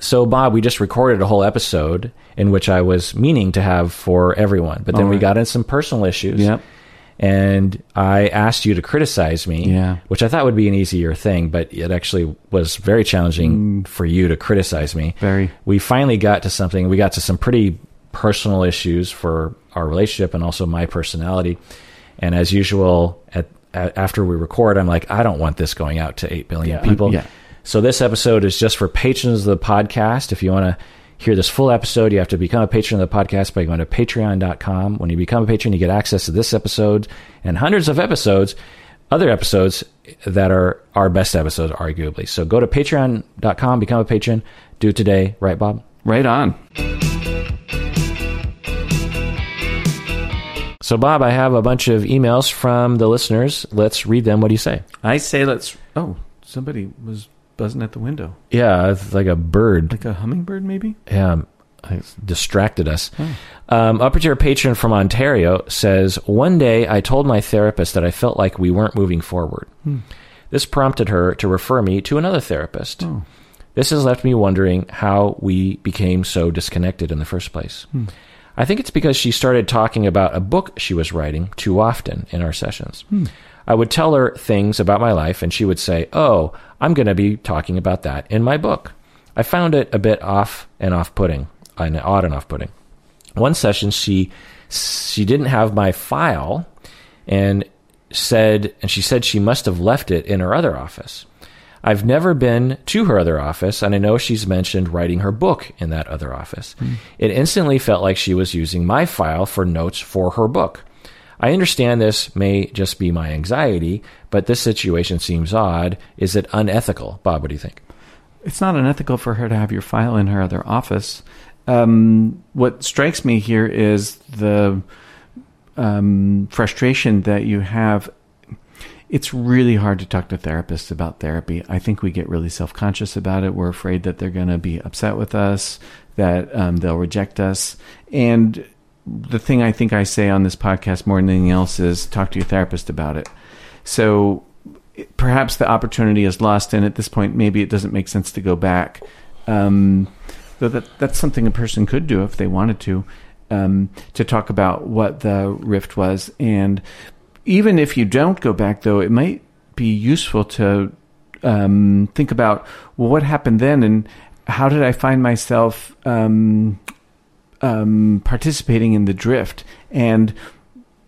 So, Bob, we just recorded a whole episode in which I was meaning to have for everyone, but then All we got in some personal issues. Yep. And I asked you to criticize me, Yeah. which I thought would be an easier thing, but it actually was very challenging for you to criticize me. Mm. Very. We finally got to something. We got to some pretty personal issues for our relationship and also my personality. And as usual, at, at after we record, I'm like, I don't want this going out to eight billion Yeah, people. yeah. So this episode is just for patrons of the podcast. If you want to hear this full episode, you have to become a patron of the podcast by going to patreon.com. When you become a patron, you get access to this episode and hundreds of episodes, other episodes that are our best episodes, arguably. So go to patreon.com, become a patron, do it today. Right, Bob? Right on. So, Bob, I have a bunch of emails from the listeners. Let's read them. What do you say? I say let's. Oh, somebody was buzzing at the window, Yeah, it's like a bird. like a hummingbird, maybe. Yeah, um, it distracted us. Um, Upper tier patron from Ontario says, One day I told my therapist that I felt like we weren't moving forward. Hmm. This prompted her to refer me to another therapist. Oh. This has left me wondering how we became so disconnected in the first place. Hmm. I think it's because she started talking about a book she was writing too often in our sessions. Hmm. I would tell her things about my life, and she would say, Oh, I'm going to be talking about that in my book. I found it a bit off and off putting, and odd and off putting. One session, she she didn't have my file, and said, and she said she must have left it in her other office. I've never been to her other office, and I know she's mentioned writing her book in that other office. Hmm. It instantly felt like she was using my file for notes for her book. I understand this may just be my anxiety, but this situation seems odd. Is it unethical? Bob, what do you think? It's not unethical for her to have your file in her other office. Um, what strikes me here is the um, frustration that you have. It's really hard to talk to therapists about therapy. I think we get really self conscious about it. We're afraid that they're going to be upset with us, that um, they'll reject us. And the thing I think I say on this podcast more than anything else is talk to your therapist about it. So perhaps the opportunity is lost, and at this point, maybe it doesn't make sense to go back. Um, though that that's something a person could do if they wanted to, um, to talk about what the rift was. And even if you don't go back, though, it might be useful to um, think about well, what happened then, and how did I find myself um, um, participating in the drift, and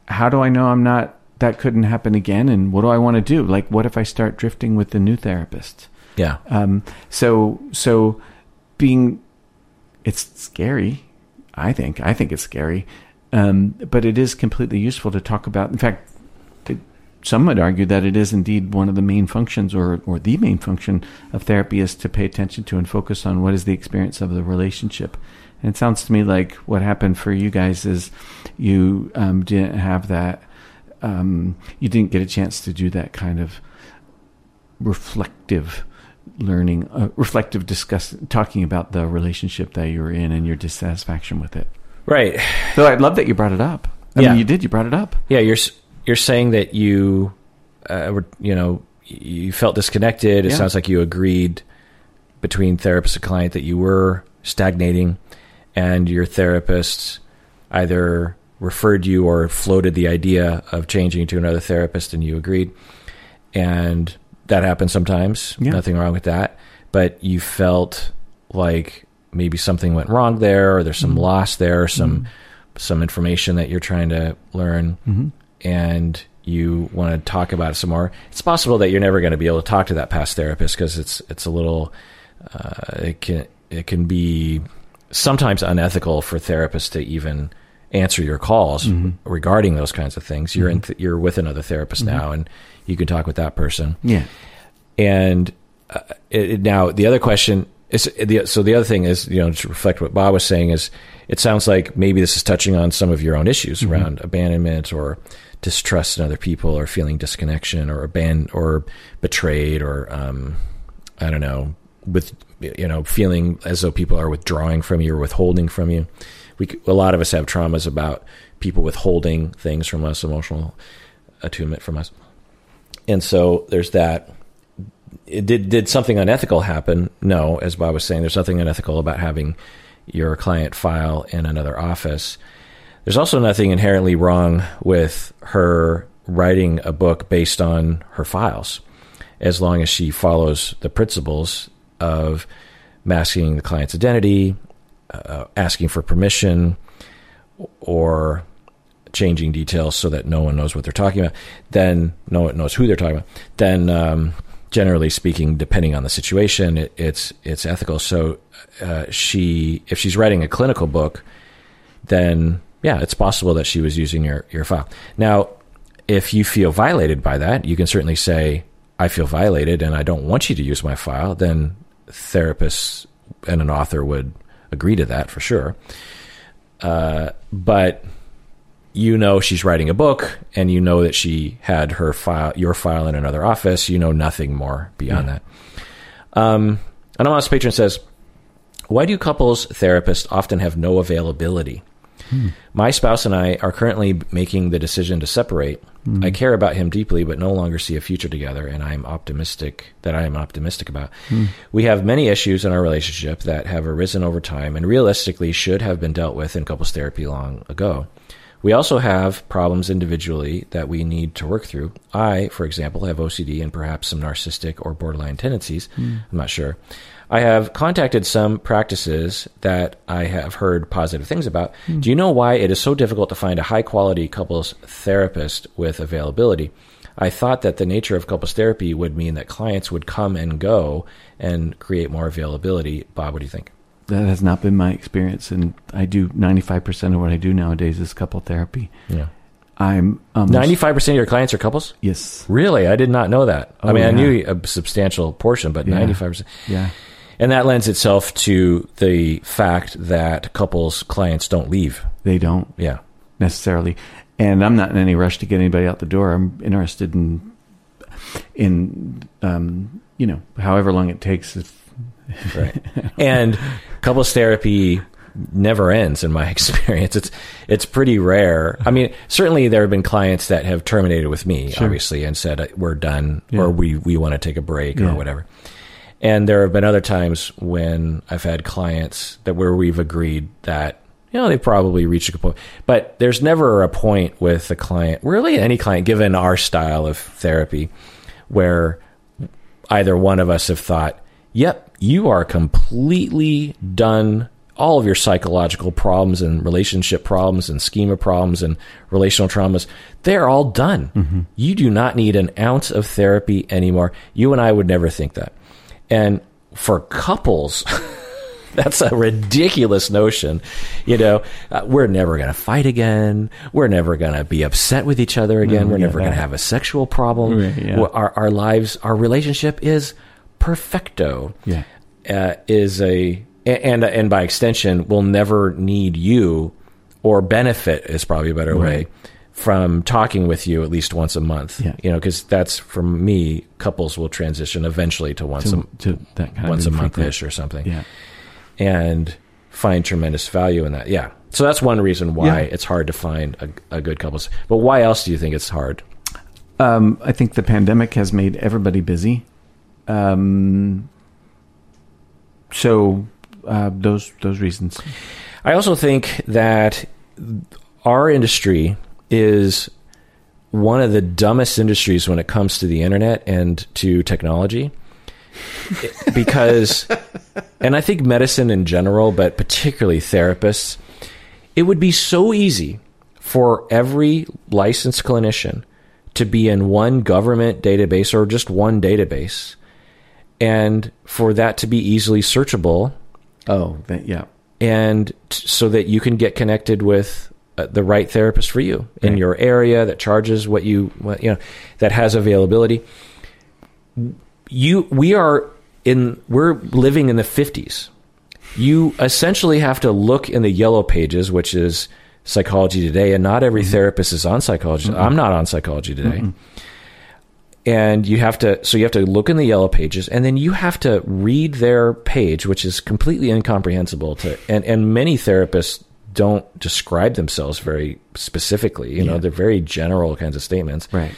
how do I know I'm not that couldn't happen again, and what do I want to do? Like, what if I start drifting with the new therapist? Yeah. Um, so so being it's scary. I think I think it's scary, um, but it is completely useful to talk about. In fact, it, some would argue that it is indeed one of the main functions, or or the main function of therapy, is to pay attention to and focus on what is the experience of the relationship. It sounds to me like what happened for you guys is you um, didn't have that. Um, you didn't get a chance to do that kind of reflective learning, uh, reflective discuss, talking about the relationship that you were in and your dissatisfaction with it. Right. So I love that you brought it up. I Yeah. mean, you did. You brought it up. Yeah, you're you're saying that you, uh, were, you know, you felt disconnected. It Yeah. sounds like you agreed between therapist and client that you were stagnating, and your therapist either referred you or floated the idea of changing to another therapist, and you agreed. And that happens sometimes. Yeah. Nothing wrong with that. But you felt like maybe something went wrong there, or there's some mm-hmm. loss there, some mm-hmm. some information that you're trying to learn, mm-hmm. and you want to talk about it some more. It's possible that you're never going to be able to talk to that past therapist because it's it's a little uh, it can it can be sometimes unethical for therapists to even answer your calls regarding those kinds of things. You're in th- you're with another therapist now, and you can talk with that person. Yeah. And uh, it, it- now the other question is the so the other thing is you know to reflect what Bob was saying is it sounds like maybe this is touching on some of your own issues around abandonment or distrust in other people or feeling disconnection or aban or betrayed or um, I don't know with you know feeling as though people are withdrawing from you or withholding from you. We a lot of us have traumas about people withholding things from us, emotional attunement from us, and so there's that it did did something unethical happen? No, as Bob was saying, there's nothing unethical about having your client file in another office. There's also nothing inherently wrong with her writing a book based on her files, as long as she follows the principles of masking the client's identity, uh, asking for permission, or changing details so that no one knows what they're talking about. Then no one knows who they're talking about. Then, um, generally speaking, depending on the situation, it, it's it's ethical. So uh, she, if she's writing a clinical book, then yeah, it's possible that she was using your your file. Now, if you feel violated by that, you can certainly say, "I feel violated, and I don't want you to use my file." Then therapists and an author would agree to that for sure. Uh, but you know she's writing a book, and you know that she had her file, your file, in another office. You know nothing more beyond Yeah. that. Um, anonymous patron says, "Why do couples therapists often have no availability?" My spouse and I are currently making the decision to separate. Hmm. I care about him deeply, but no longer see a future together, and I am optimistic that I am optimistic about. Hmm. We have many issues in our relationship that have arisen over time, and realistically should have been dealt with in couples therapy long ago. We also have problems individually that we need to work through. I, for example, have OCD and perhaps some narcissistic or borderline tendencies. Hmm. I'm not sure. I have contacted some practices that I have heard positive things about. Do you know why it is so difficult to find a high quality couples therapist with availability? I thought that the nature of couples therapy would mean that clients would come and go and create more availability. Bob, what do you think? That has not been my experience, and I do ninety five percent of what I do nowadays is couple therapy. Yeah. I'm um, Ninety-five percent of your clients are couples. Yes. Really, I did not know that. I Oh, mean, I knew a substantial portion, but Yeah. ninety-five percent, Yeah. And that lends itself to the fact that couples clients don't leave. They don't Yeah, necessarily, and I'm not in any rush to get anybody out the door. I'm interested in in um, you know however long it takes. If, right. and couples therapy never ends in my experience. It's it's pretty rare. I mean, certainly there have been clients that have terminated with me, Sure. obviously, and said we're done Yeah. or we we want to take a break Yeah. or whatever. And there have been other times when I've had clients that where we've agreed that you know they probably reached a point, but there's never a point with a client, really any client, given our style of therapy, where either one of us have thought, "Yep, you are completely done." All of your psychological problems and relationship problems and schema problems and relational traumas, they're all done. Mm-hmm. You do not need an ounce of therapy anymore. You and I would never think that. And for couples, that's a ridiculous notion. You know, uh, we're never going to fight again. We're never going to be upset with each other again. We're yeah, never going to have a sexual problem. Yeah. Our, our lives, our relationship is perfecto. yeah. Uh, is a and and by extension we'll never need you or benefit is probably a better way Right. From talking with you at least once a month. Yeah. You know, because that's for me, couples will transition eventually to once To, a to that kind once a of month ish or something Yeah. and find tremendous value in that. Yeah. So that's one reason why Yeah. it's hard to find a, a good couples. But why else do you think it's hard? Um, I think the pandemic has made everybody busy. Um, so uh, those those reasons. I also think that our industry is one of the dumbest industries when it comes to the internet and to technology. because, and I think medicine in general, but particularly therapists, it would be so easy for every licensed clinician to be in one government database or just one database and for that to be easily searchable Oh, yeah. and t- so that you can get connected with Uh, the right therapist for you in your area that charges what you what, you know that has availability. You we are in we're living in the 50s you essentially have to look in the yellow pages which is psychology today and not every mm-hmm. therapist is on psychology. Mm-hmm. I'm not on psychology today. Mm-hmm. And you have to so you have to look in the yellow pages and then you have to read their page which is completely incomprehensible to and and many therapists don't describe themselves very specifically you know Yeah. they're very general kinds of statements Right.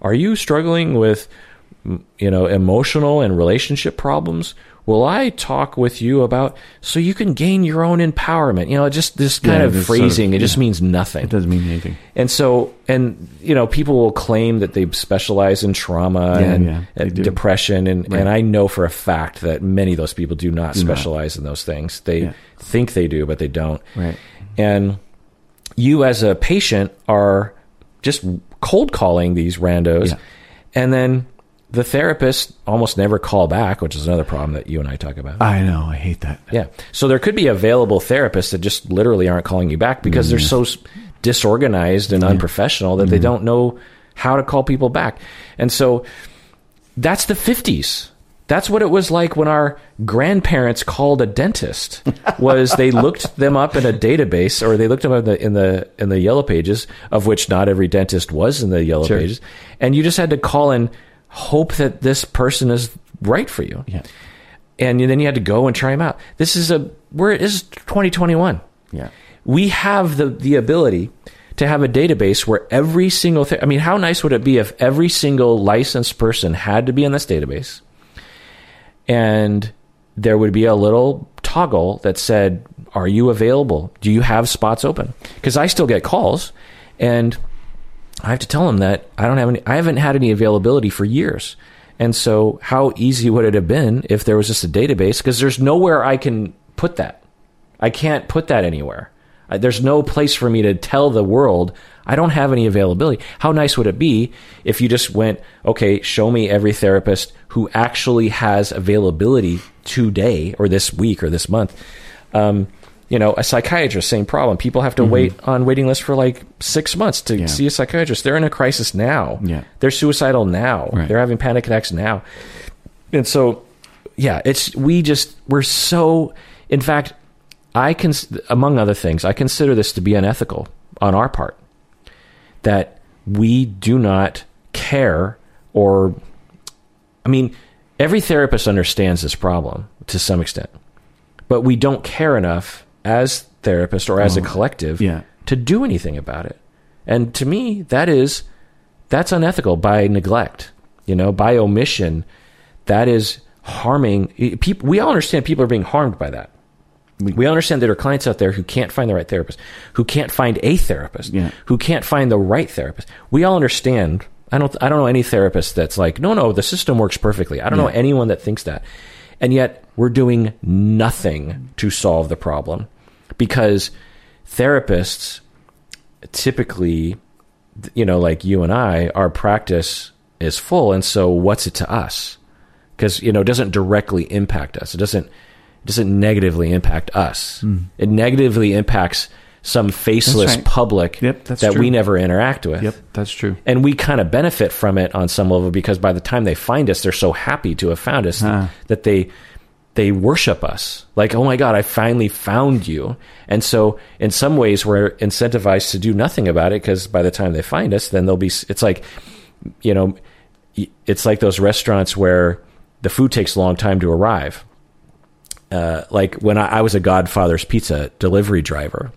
are you struggling with you know, emotional and relationship problems, will I talk with you about so you can gain your own empowerment? You know, just this kind Yeah, of this sort of- phrasing, it just means nothing. It doesn't mean anything. And so, and you know, people will claim that they specialize in trauma Yeah, and yeah, depression, and Right. and I know for a fact that many of those people do not specialize in those things. They Yeah. think they do, but they don't. Right. And you, as a patient, are just cold calling these randos, Yeah. and then the therapist almost never call back, which is another problem that you and I talk about. I know. I hate that. Yeah. So there could be available therapists that just literally aren't calling you back because they're so disorganized and unprofessional that they mm-hmm. don't know how to call people back. And so that's the 50s. That's what it was like when our grandparents called a dentist. Was they looked them up in a database or they looked them up in the in the in the yellow pages, of which not every dentist was in the yellow Sure. pages, and you just had to call and hope that this person is right for you Yeah. and then you had to go and try them out. This is a we're this is 2021. Yeah. We have the the ability to have a database where every single thing. I mean, how nice would it be if every single licensed person had to be in this database, and there would be a little toggle that said, "Are you available? Do you have spots open?" Because I still get calls, and I have to tell them that I don't have any. I haven't had any availability for years. And so, how easy would it have been if there was just a database? Because there's nowhere I can put that. I can't put that anywhere. There's no place for me to tell the world I don't have any availability. How nice would it be if you just went, okay, show me every therapist who actually has availability today or this week or this month? Um, you know, a psychiatrist, same problem. People have to wait on waiting lists for like six months to Mm-hmm. Yeah. see a psychiatrist. They're in a crisis now. Yeah. They're suicidal now. Right. They're having panic attacks now. And so, yeah, it's we just we're so. In fact, I can, among other things, I consider this to be unethical on our part. That we do not care, or, I mean, every therapist understands this problem to some extent, but we don't care enough as therapists or as a oh. collective yeah. to do anything about it. And to me, that is that's unethical by neglect, you know, by omission. That is harming people. We all understand people are being harmed by that. We understand there are clients out there who can't find the right therapist, who can't find a therapist, Yeah. who can't find the right therapist. We all understand. I don't. I don't know any therapist that's like, no, no, the system works perfectly. I don't know anyone that thinks that, and yet we're doing nothing to solve the problem because therapists typically, you know, like you and I, our practice is full, and so what's it to us? Because you know, it doesn't directly impact us. It doesn't it doesn't negatively impact us. Hmm. It negatively impacts some faceless right. public Yep, that true. we never interact with. Yep. That's true. And we kind of benefit from it on some level because by the time they find us, they're so happy to have found us Huh. that they they worship us. Like, oh my God, I finally found you. And so, in some ways, we're incentivized to do nothing about it because by the time they find us, then they'll be. It's like, you know, it's like those restaurants where the food takes a long time to arrive. Uh, like when I, I was a Godfather's Pizza delivery driver,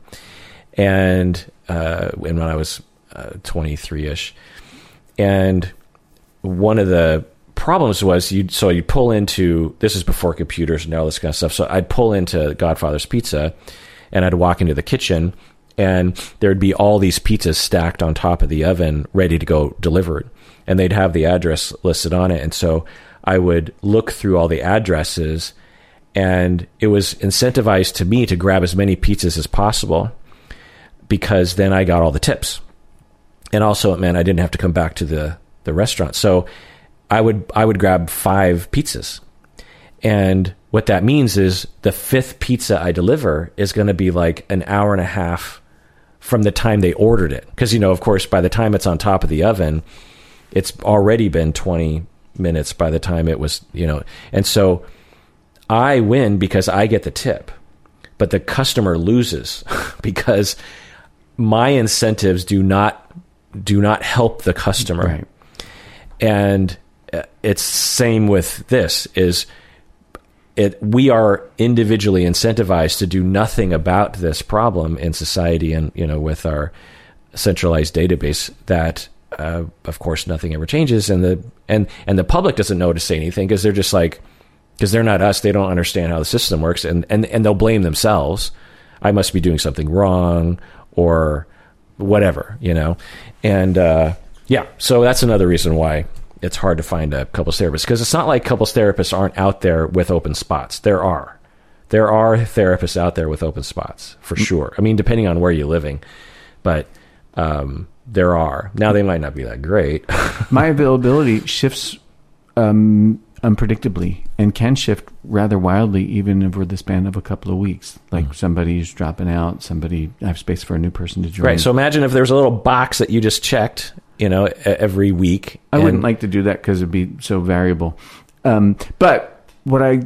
and uh, when I was twenty three ish, and one of the problems was you so you pull into this is before computers and all this kind of stuff. So I'd pull into Godfather's Pizza, and I'd walk into the kitchen, and there'd be all these pizzas stacked on top of the oven, ready to go delivered, and they'd have the address listed on it, and so I would look through all the addresses, and it was incentivized to me to grab as many pizzas as possible because then I got all the tips. And also it meant I didn't have to come back to the, the restaurant. So I would I would grab five pizzas. And what that means is the fifth pizza I deliver is going to be like an hour and a half from the time they ordered it. Because, you know, of course, by the time it's on top of the oven, it's already been 20 minutes by the time it was, you know. And so I win because I get the tip, but the customer loses because my incentives do not do not help the customer. Right. And it's same with this is it we are individually incentivized to do nothing about this problem in society and you know with our centralized database that uh, of course, nothing ever changes, and the and and the public doesn't know to say anything because they're just like because they're not us. They don't understand how the system works, and and and they'll blame themselves. I must be doing something wrong, or whatever, you know. And uh, yeah, so that's another reason why it's hard to find a couples therapist because it's not like couples therapists aren't out there with open spots. There are. There are therapists out there with open spots for sure. I mean, depending on where you're living, but um, there are. Now they might not be that great. My availability shifts um, unpredictably and can shift rather wildly even over the span of a couple of weeks. Like somebody's dropping out, somebody I have space for a new person to join. right. So imagine if there's a little box that you just checked, you know, every week. I wouldn't like to do that because it'd be so variable. Um, but what I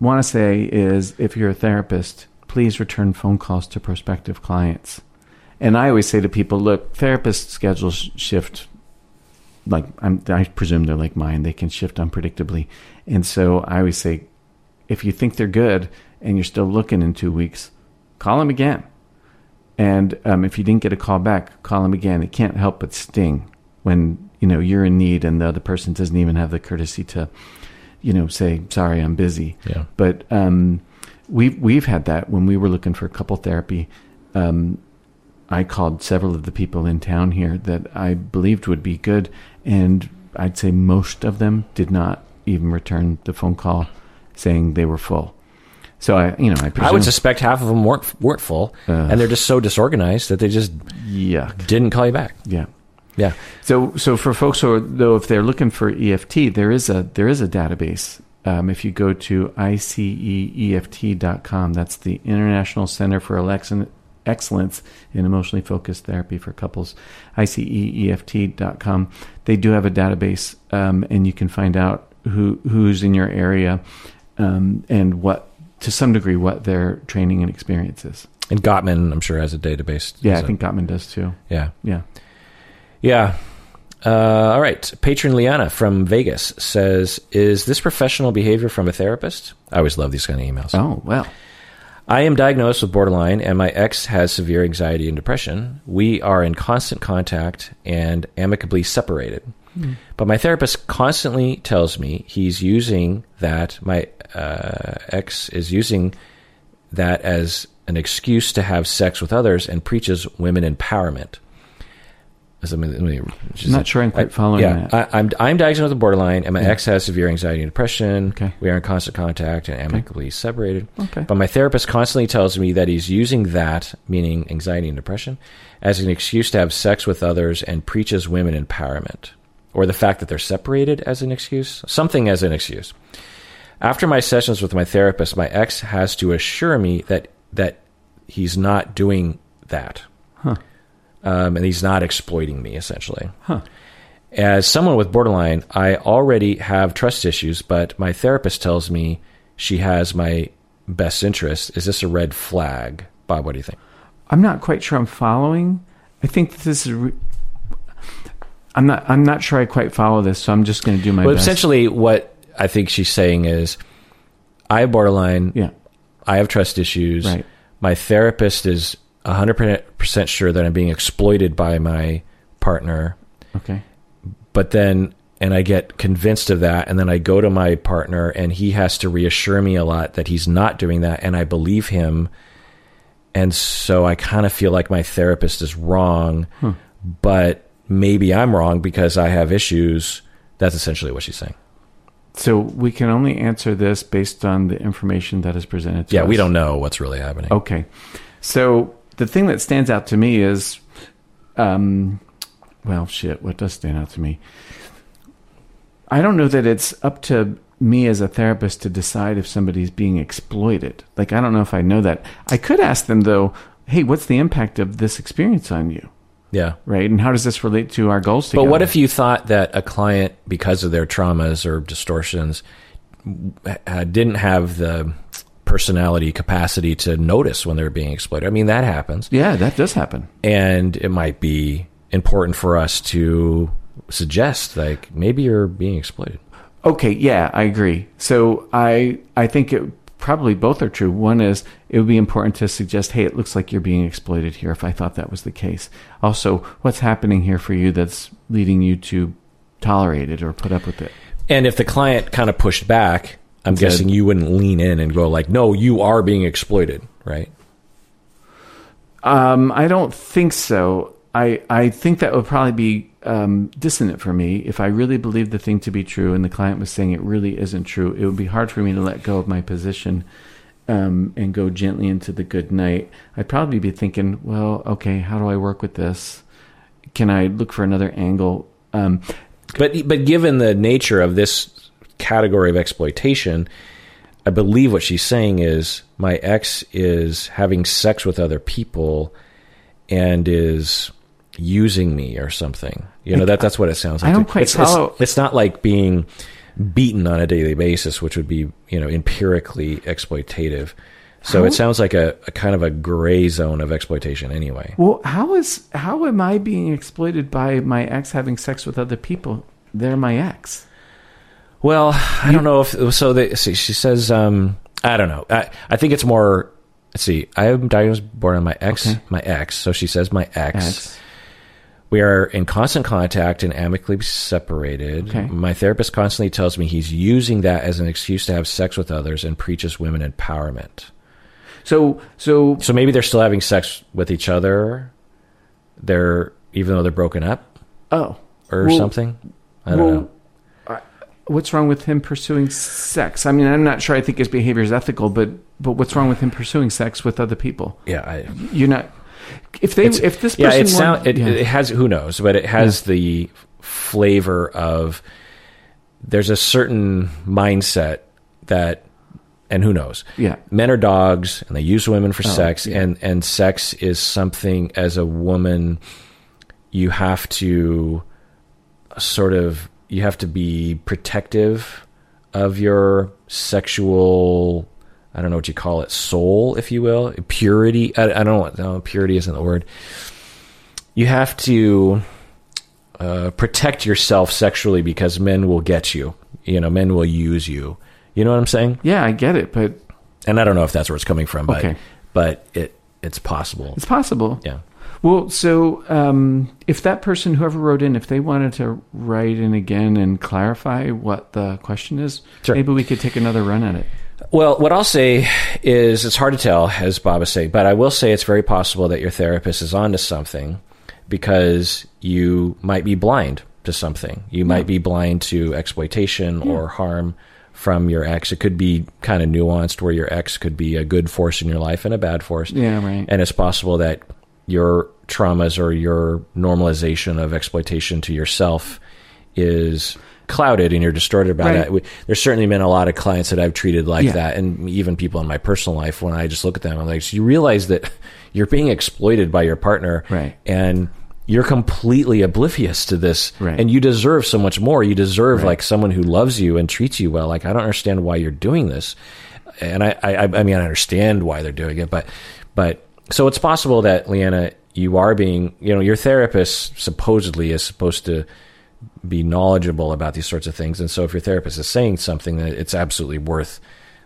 want to say is if you're a therapist, please return phone calls to prospective clients. And I always say to people, look, therapist schedules shift. Like I'm, I presume they're like mine; they can shift unpredictably. And so I always say, if you think they're good and you're still looking in two weeks, call them again. And um, if you didn't get a call back, call them again. It can't help but sting when you know you're in need and the other person doesn't even have the courtesy to, you know, say sorry, I'm busy. Yeah. But um, we've we've had that when we were looking for couple therapy. Um, I called several of the people in town here that I believed would be good, and I'd say most of them did not even return the phone call saying they were full. So I, you know, I presume, I would suspect half of them weren't weren't full, Uh. and they're just so disorganized that they just yuck. didn't call you back. Yeah. Yeah. So, so for folks who are, though, if they're looking for EFT, there is a there is a database. Um, if you go to ICEEFT.com, that's the International Center for Election, Excellence in Emotionally Focused Therapy for Couples, ICEEFT.com. They do have a database, um, and you can find out who who's in your area um, and what, to some degree, what their training and experience is. And Gottman, I'm sure, has a database. Yeah, I think Gottman does too. Yeah. Yeah. Yeah. Uh, all right. Patron Liana from Vegas says, "Is this professional behavior from a therapist?" I always love these kind of emails. Oh well. I am diagnosed with borderline, and my ex has severe anxiety and depression. We are in constant contact and amicably separated. But my therapist constantly tells me he's using that, my uh, ex is using that as an excuse to have sex with others and preaches women empowerment. So, let me- let me- I'm not sure I'm quite I- following yeah, that. I, I'm I'm diagnosed with borderline, and my ex has severe anxiety and depression. Okay. We are in constant contact and amicably separated. Okay. But my therapist constantly tells me that he's using that, meaning anxiety and depression, as an excuse to have sex with others and preaches women empowerment, or the fact that they're separated as an excuse, something as an excuse. After my sessions with my therapist, my ex has to assure me that that he's not doing that, Huh. um, and he's not exploiting me essentially. Huh. As someone with borderline, I already have trust issues, but my therapist tells me she has my best interest. Is this a red flag? Bob, what do you think? I'm not quite sure I'm following. I think that this is. I'm not. I'm not sure I quite follow this, so I'm just going to do my well, best. essentially, what I think she's saying is, I have borderline. yeah. I have trust issues. Right. My therapist is 100% sure that I'm being exploited by my partner. Okay. but then and I get convinced of that and then I go to my partner and he has to reassure me a lot that he's not doing that and I believe him and so I kind of feel like my therapist is wrong hmm. but maybe I'm wrong because I have issues that's essentially what she's saying So we can only answer this based on the information that is presented to yeah us. we don't know what's really happening Okay. So the thing that stands out to me is, um, well, shit. What does stand out to me? I don't know that it's up to me as a therapist to decide if somebody's being exploited. Like, I don't know if I know that. I could ask them though. Hey, what's the impact of this experience on you? Yeah Right, and how does this relate to our goals together? but what if you thought that a client because of their traumas or distortions uh, didn't have the personality capacity to notice when they're being exploited i mean that happens Yeah, that does happen. and it might be important for us to suggest like maybe you're being exploited Okay, yeah, I agree. So I I think it probably both are true. One is it would be important to suggest, hey, it looks like you're being exploited here. If I thought that was the case, also, what's happening here for you that's leading you to tolerate it or put up with it? And if the client kind of pushed back, I'm guessing you wouldn't lean in and go like, "No, you are being exploited," right? Um, I don't think so. I I think that would probably be um, dissonant for me if I really believed the thing to be true and the client was saying it really isn't true. It would be hard for me to let go of my position um, and go gently into the good night. I'd probably be thinking, well, okay, how do I work with this? Can I look for another angle? Um, But but given the nature of this category of exploitation, I believe what she's saying is my ex is having sex with other people and is using me or something. You know that that's what it sounds like. I don't quite it's, it's- follow- It's, not like being beaten on a daily basis, which would be you know empirically exploitative. So How- it sounds like a, a kind of a gray zone of exploitation anyway. well, how is how am I being exploited by my ex having sex with other people? They're my ex. Well, I don't know if so. They, see, she says, um, I don't know. I, I think it's more. Let's see. I am diagnosed born on my ex, Okay. my ex. So she says my ex. Ex. We are in constant contact and amicably separated. Okay. My therapist constantly tells me he's using that as an excuse to have sex with others and preaches women empowerment. So so So maybe they're still having sex with each other. They're even though they're broken up oh or Well- something. I don't well, know. I- What's wrong with him pursuing sex? I mean, I'm not sure. I think his behavior is ethical, but but what's wrong with him pursuing sex with other people? Yeah, I, You're not. If they, It's- if this yeah, person, it sound it, yeah. it has who knows, but it has the flavor of there's a certain mindset that and who knows. Yeah. Men are dogs and they use women for Oh, sex yeah. and and sex is something as a woman you have to sort of you have to be protective of your sexual I don't know what you call it soul if you will purity I, I don't know no, purity isn't the word you have to uh, protect yourself sexually because men will get you you know men will use you you know what I'm saying yeah, I get it, but and I don't know if that's where it's coming from but Okay. but it it's possible it's possible. yeah Well, so um, if that person, whoever wrote in, if they wanted to write in again and clarify what the question is, Sure. maybe we could take another run at it. Well, what I'll say is it's hard to tell, as Bob is saying, but I will say it's very possible that your therapist is onto something because you might be blind to something. You might be blind to exploitation or harm from your ex. It could be kind of nuanced where your ex could be a good force in your life and a bad force. Yeah, right. And it's possible that your traumas or your normalization of exploitation to yourself is clouded and you're distorted about Right. We, there's certainly been a lot of clients that I've treated like Yeah. that, and even people in my personal life. When I just look at them, I'm like, so you realize that you're being exploited by your partner, Right. And you're completely oblivious to this, Right. and you deserve so much more. You deserve Right. like someone who loves you and treats you well. Like I don't understand why you're doing this, and I, I, I mean, I understand why they're doing it, but, but so it's possible that Leanna, you are being, you know, your therapist supposedly is supposed to be knowledgeable about these sorts of things. And so if your therapist is saying something that it's absolutely worth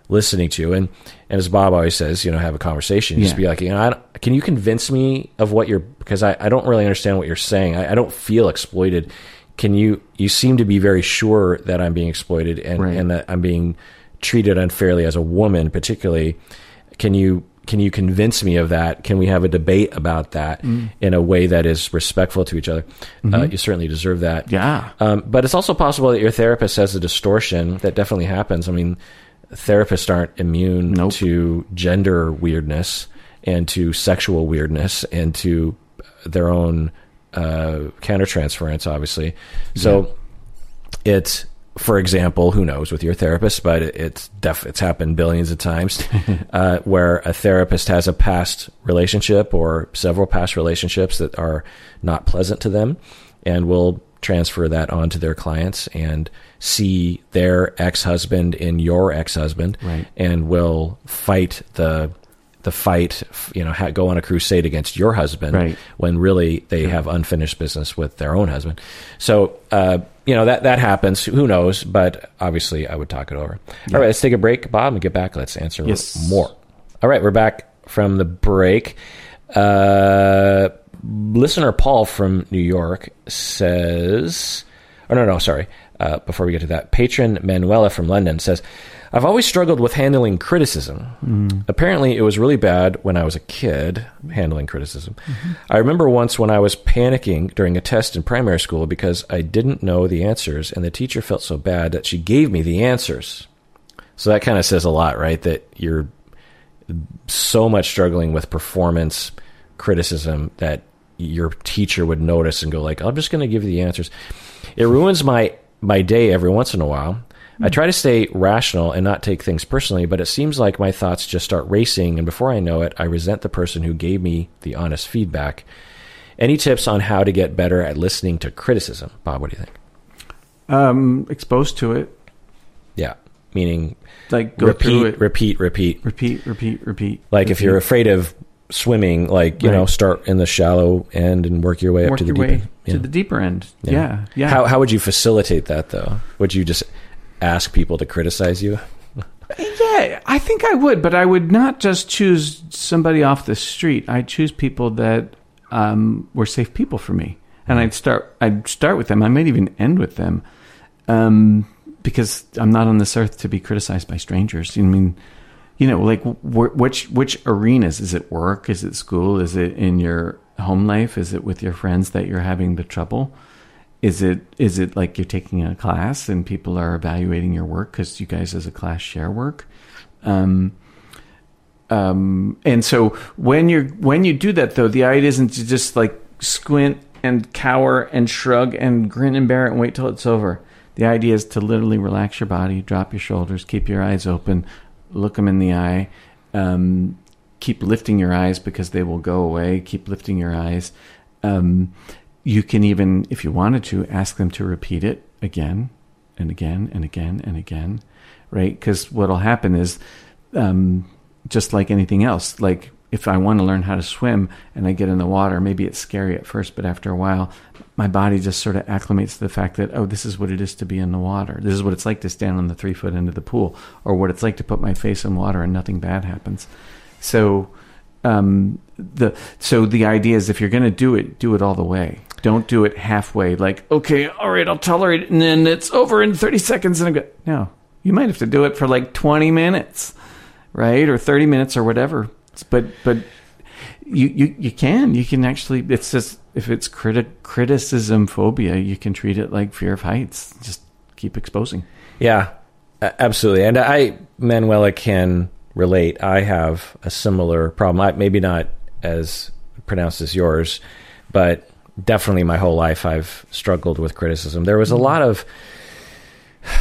listening to. And, and as Bob always says, you know, have a conversation. You just be like, you know, I can you convince me of what you're, because I, I don't really understand what you're saying. I, I don't feel exploited. Can you, you seem to be very sure that I'm being exploited and, Right. and that I'm being treated unfairly as a woman, particularly. Can you, can you convince me of that? Can we have a debate about that in a way that is respectful to each other? Uh, you certainly deserve that. Yeah. Um, but it's also possible that your therapist has a distortion that definitely happens. I mean, therapists aren't immune Nope. to gender weirdness and to sexual weirdness and to their own uh, countertransference, obviously. So it's, for example, who knows with your therapist, but it's def- it's happened billions of times uh, where a therapist has a past relationship or several past relationships that are not pleasant to them and will transfer that onto their clients and see their ex-husband in your ex-husband Right. and will fight the the fight, you know, ha- go on a crusade against your husband Right. when really they have unfinished business with their own husband. So, uh, you know, that, that happens. Who knows? But obviously, I would talk it over. All right, let's take a break, Bob, and get back. Let's answer Yes. more. All right, we're back from the break. Uh, listener Paul from New York says, oh, no, no, sorry. Uh, before we get to that, patron Manuela from London says, I've always struggled with handling criticism. Mm. Apparently, it was really bad when I was a kid, handling criticism. I remember once when I was panicking during a test in primary school because I didn't know the answers, and the teacher felt so bad that she gave me the answers. So that kind of says a lot, right? That you're so much struggling with performance criticism that your teacher would notice and go like, "I'm just going to give you the answers." It ruins my my day every once in a while. I try to stay rational and not take things personally, but it seems like my thoughts just start racing, and before I know it, I resent the person who gave me the honest feedback. Any tips on how to get better at listening to criticism, Bob? What do you think? Um, exposed to it, Yeah, meaning like go through repeat, it, repeat, repeat. repeat, repeat, repeat. Like if you're afraid of swimming, like you Right. know, start in the shallow end and work your way up work to the your deep to the deeper end. Yeah, yeah. How how would you facilitate that though? Would you just ask people to criticize you? Yeah, I think I would, but I would not just choose somebody off the street. I'd choose people that um, were safe people for me, and I'd start. I'd start with them. I might even end with them, um, because I'm not on this earth to be criticized by strangers. I mean, you know, like wh- which which arenas is it? Work? Is it school? Is it in your home life? Is it with your friends that you're having the trouble? Is it is it like you're taking a class and people are evaluating your work because you guys as a class share work? Um, um, and so when you're when you do that though, the idea isn't to just like squint and cower and shrug and grin and bear it and wait till it's over. The idea is to literally relax your body, drop your shoulders, keep your eyes open, look them in the eye, um, keep lifting your eyes because they will go away. Keep lifting your eyes. Um, you can even, if you wanted to, ask them to repeat it again and again and again and again, right? Because what'll happen is, um, just like anything else, like if I want to learn how to swim and I get in the water, maybe it's scary at first, but after a while, my body just sort of acclimates to the fact that, oh, this is what it is to be in the water. This is what it's like to stand on the three foot end of the pool, or what it's like to put my face in water and nothing bad happens. So, um, the so the idea is if you're going to do it, do it all the way. Don't do it halfway. Like, okay, all right, I'll tolerate it, and then it's over in 30 seconds, and I go, no. You might have to do it for like 20 minutes, right, or 30 minutes, or whatever. But but you you you can you can actually it's just if it's criti- criticism phobia, you can treat it like fear of heights. Just keep exposing. Yeah, absolutely. And I, Manuela, can relate. I have a similar problem. I, maybe not as pronounced as yours, but definitely my whole life I've struggled with criticism. There was a lot of,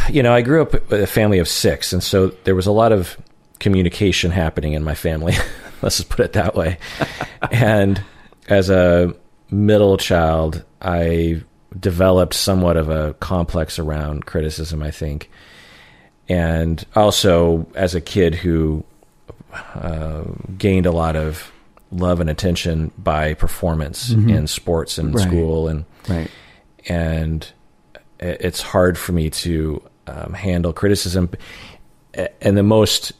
you know, I grew up with a family of six, and so there was a lot of communication happening in my family. Let's just put it that way. and as a middle child, I developed somewhat of a complex around criticism, I think. And also, as a kid who uh, gained a lot of love and attention by performance in sports and Right. school, and Right. and it's hard for me to um, handle criticism. And the most,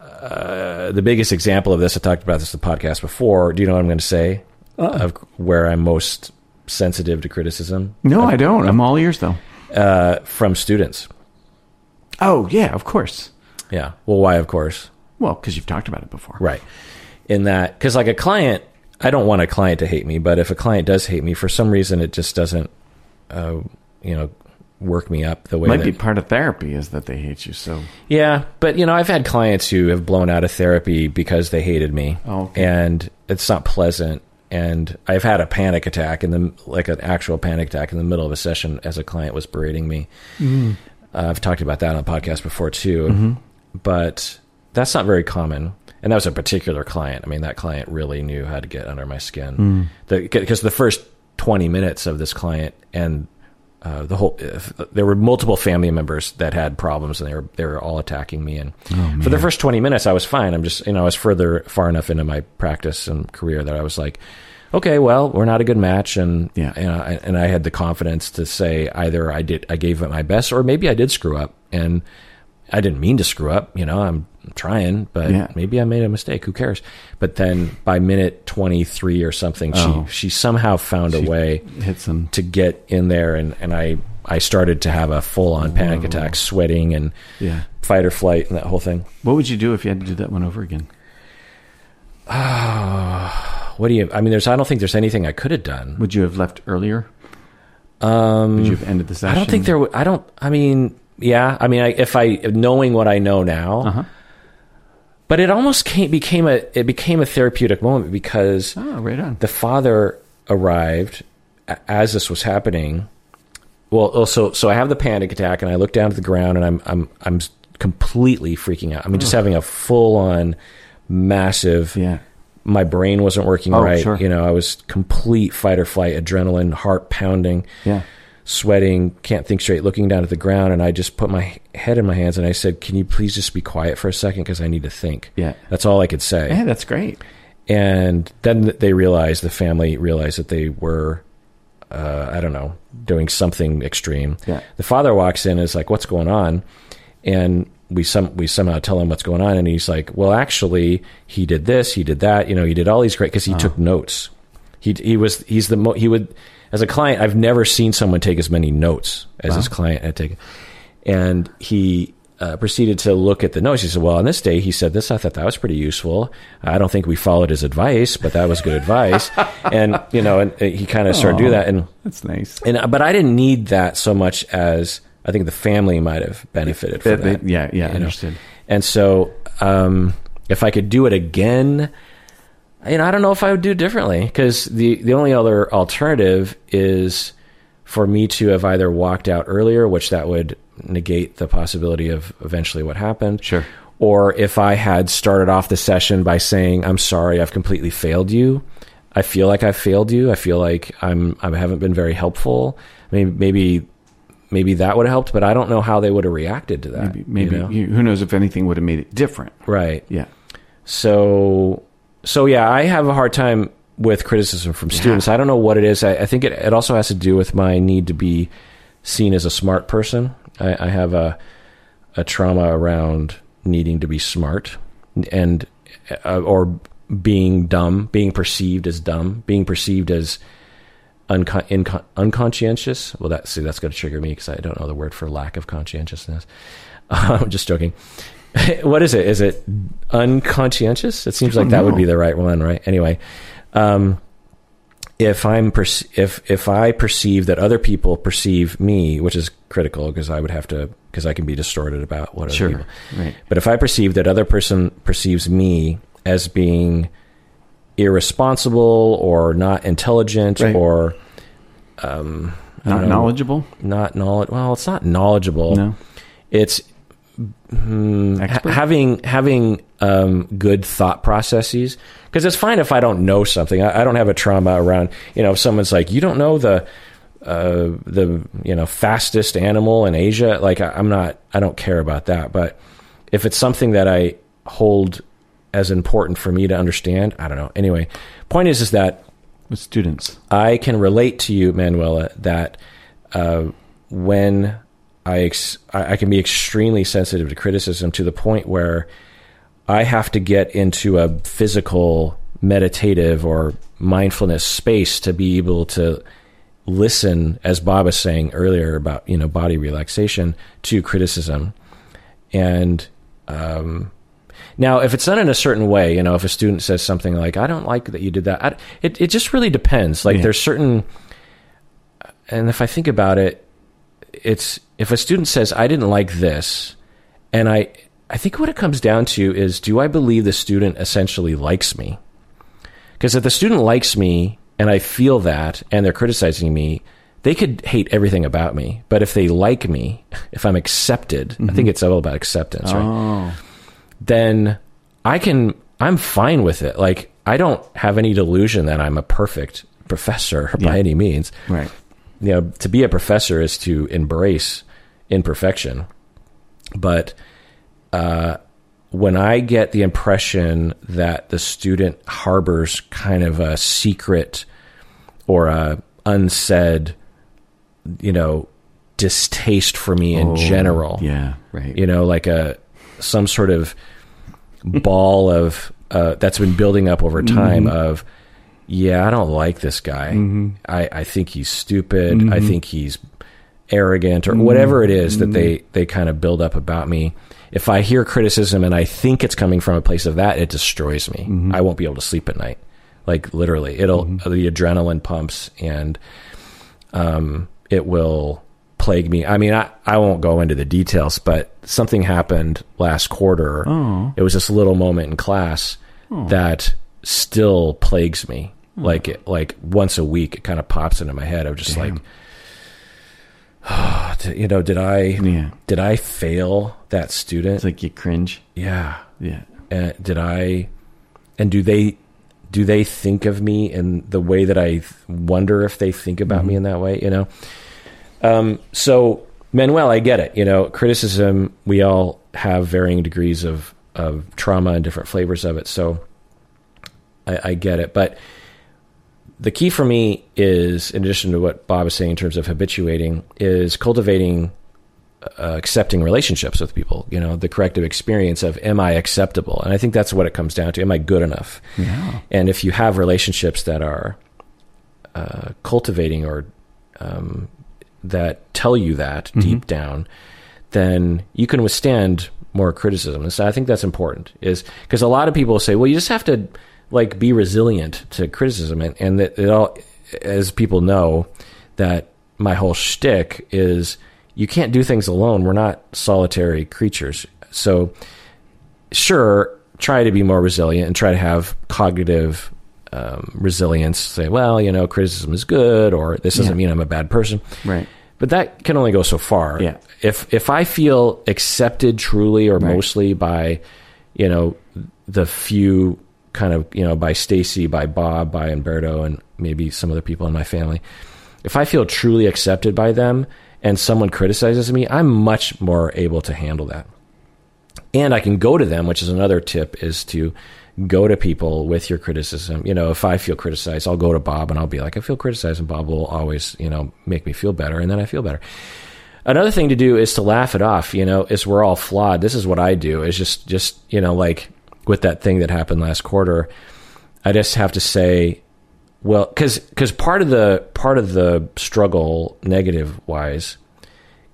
uh, the biggest example of this, I talked about this in the podcast before. Do you know what I'm going to say? Of where I'm most sensitive to criticism No, I don't. I'm all ears though. uh, from students. Oh yeah, of course. Yeah. Well, why? Of course. Well, because you've talked about it before. Right. In that, because like a client, I don't want a client to hate me, but if a client does hate me for some reason, it just doesn't, uh, you know, work me up the way Might that be part of therapy is that they hate you. So Yeah, but you know, I've had clients who have blown out of therapy because they hated me, Oh, okay. and it's not pleasant. And I've had a panic attack in the like an actual panic attack in the middle of a session as a client was berating me. Mm-hmm. Uh, I've talked about that on the podcast before too, but that's not very common. And that was a particular client. I mean, that client really knew how to get under my Mm. skin. Because the first twenty minutes of this client and uh, the whole uh, there were multiple family members that had problems and they were they were all attacking me and for the first 20 minutes I was fine I'm just you know I was further far enough into my practice and career that I was like okay well we're not a good match and Yeah. and I, and I had the confidence to say either I did I gave it my best or maybe I did screw up and I didn't mean to screw up you know I'm trying but Yeah. maybe I made a mistake who cares but then by minute 23 or something Oh. she she somehow found a way to get in there and, and I I started to have a full on panic attack, sweating and Yeah. fight or flight and that whole thing. What would you do if you had to do that one over again? What do you I mean there's I don't think there's anything I could have done. Would you have left earlier? Um Would you have ended the session? I don't think there I don't I mean yeah, I mean I, if I knowing what I know now. Uh-huh. But it almost came, became a it became a therapeutic moment because Oh, right on. the father arrived as this was happening. Well, oh, so so I have the panic attack, and I look down to the ground, and I'm I'm I'm completely freaking out. I mean, just having a full on massive. Yeah. My brain wasn't working Oh, right. sure. You know, I was complete fight or flight, adrenaline, heart pounding, Yeah. Sweating, can't think straight, looking down at the ground, and I just put my head in my hands and I said, "Can you please just be quiet for a second because I need to think." Yeah. That's all I could say Yeah, that's great. and then they realized the family realized that they were uh, i don't know doing something extreme Yeah. the father walks in and is like what's going on and we some we somehow tell him what's going on and he's like well actually he did this he did that you know he did all these great because he took notes he he was he's the mo- he would as a client i've never seen someone take as many notes as his client had taken and he uh, proceeded to look at the notes. He said, "Well, on this day, he said this. I thought that was pretty useful. I don't think we followed his advice, but that was good advice." and you know, and uh, he kind of started to do that. And That's nice. and uh, but I didn't need that so much as I think the family might have benefited from That- that. yeah, yeah, you know? understood. And so, um, if I could do it again, you know, I don't know if I would do differently because the the only other alternative is for me to have either walked out earlier, which that would negate the possibility of eventually what happened. Sure. Or if I had started off the session by saying, "I'm sorry, I've completely failed you. I feel like I've failed you. I feel like I'm I haven't been very helpful. I mean, maybe maybe that would have helped, but I don't know how they would have reacted to that. Maybe, maybe you know? who knows if anything would have made it different. right. Yeah. So, so yeah, I have a hard time with criticism from students. I don't know what it is. I, I think it, it also has to do with my need to be seen as a smart person. I, I have a a trauma around needing to be smart and uh, or being dumb, being perceived as dumb, being perceived as uncon- incon- unconscientious. Well, that see that's going to trigger me because I don't know the word for lack of conscientiousness. I'm just joking. what is it? Is it unconscientious? It seems like that would be the right one, right? Anyway, um, if I'm perce- if if I perceive that other people perceive me, which is critical because I would have to because I can be distorted about what other Sure. people. Right. But if I perceive that other person perceives me as being irresponsible or not intelligent Right. or um, Not know, knowledgeable? not knowledge. Well, it's not knowledgeable. No. It's mm, ha- having having um, good thought processes. Because it's fine if I don't know something. I, I don't have a trauma around. You know, if someone's like, "You don't know the uh, the you know fastest animal in Asia," like I, I'm not. I don't care about that. But if it's something that I hold as important for me to understand, I don't know. Anyway, point is, is that With students. I can relate to you, Manuela, that uh, when I, ex- I can be extremely sensitive to criticism to the point where I have to get into a physical, meditative, or mindfulness space to be able to listen, as Bob was saying earlier about you know body relaxation to criticism, and um, now, if it's done in a certain way, you know, if a student says something like, "I don't like that you did that," I, it it just really depends. Like, Yeah. there's certain, and if I think about it, it's if a student says, "I didn't like this," and I I think what it comes down to is, do I believe the student essentially likes me? Because if the student likes me and I feel that, and they're criticizing me. They could hate everything about me, but if they like me, if I'm accepted, I think mm-hmm. it's all about acceptance, right? Oh. then I can I'm fine with it. Like I don't have any delusion that I'm a perfect professor by Yeah. any means. Right. You know, to be a professor is to embrace imperfection. But uh, when I get the impression that the student harbors kind of a secret or a unsaid, you know, distaste for me in Oh, general, Yeah, right. you know, like a some sort of ball of uh, that's been building up over time of yeah, I don't like this guy. Mm-hmm. I, I think he's stupid. I mm-hmm. think he's arrogant or whatever it is that they mm-hmm. they kind of build up about me. If I hear criticism and I think it's coming from a place of that, it destroys me. I won't be able to sleep at night. Like literally, it'll the adrenaline pumps and um, it will plague me. I mean, I, I won't go into the details, but something happened last quarter. Oh. It was this little moment in class oh. that still plagues me. Hmm. Like it, like once a week, it kind of pops into my head. I'm just Damn. like, you know, did I Yeah. did I fail that student? It's like you cringe. yeah. Yeah. And did I? And do they? Do they think of me in the way that I wonder if they think about me mm-hmm. in that way? You know. Um, so Manuel, I get it. You know, criticism. We all have varying degrees of of trauma and different flavors of it. So I, I get it, but the key for me is, in addition to what Bob is saying in terms of habituating, is cultivating uh, accepting relationships with people. You know, the corrective experience of am I acceptable? And I think that's what it comes down to. Am I good enough? Yeah. And if you have relationships that are uh, cultivating or um, that tell you that deep down, then you can withstand more criticism. And so I think that's important. Is because a lot of people say, well, you just have to like be resilient to criticism, and, and that it all, as people know, that my whole shtick is you can't do things alone. We're not solitary creatures. So sure, try to be more resilient and try to have cognitive um, resilience. Say, well, you know, criticism is good, or this doesn't Yeah. mean I'm a bad person. Right. But that can only go so far. Yeah. If if I feel accepted truly or Right. mostly by, you know, the few kind of you know by Stacy, by Bob, by Umberto, and maybe some other people in my family, if I feel truly accepted by them and someone criticizes me, I'm much more able to handle that. And I can go to them, which is another tip, is to go to people with your criticism. You know, if I feel criticized, I'll go to Bob and I'll be like, I feel criticized, and Bob will always, you know, make me feel better, and then I feel better. Another thing to do is to laugh it off. You know, is we're all flawed. This is what I do. Is just, just you know, like with that thing that happened last quarter, I just have to say, well, because because part of the part of the struggle, negative wise,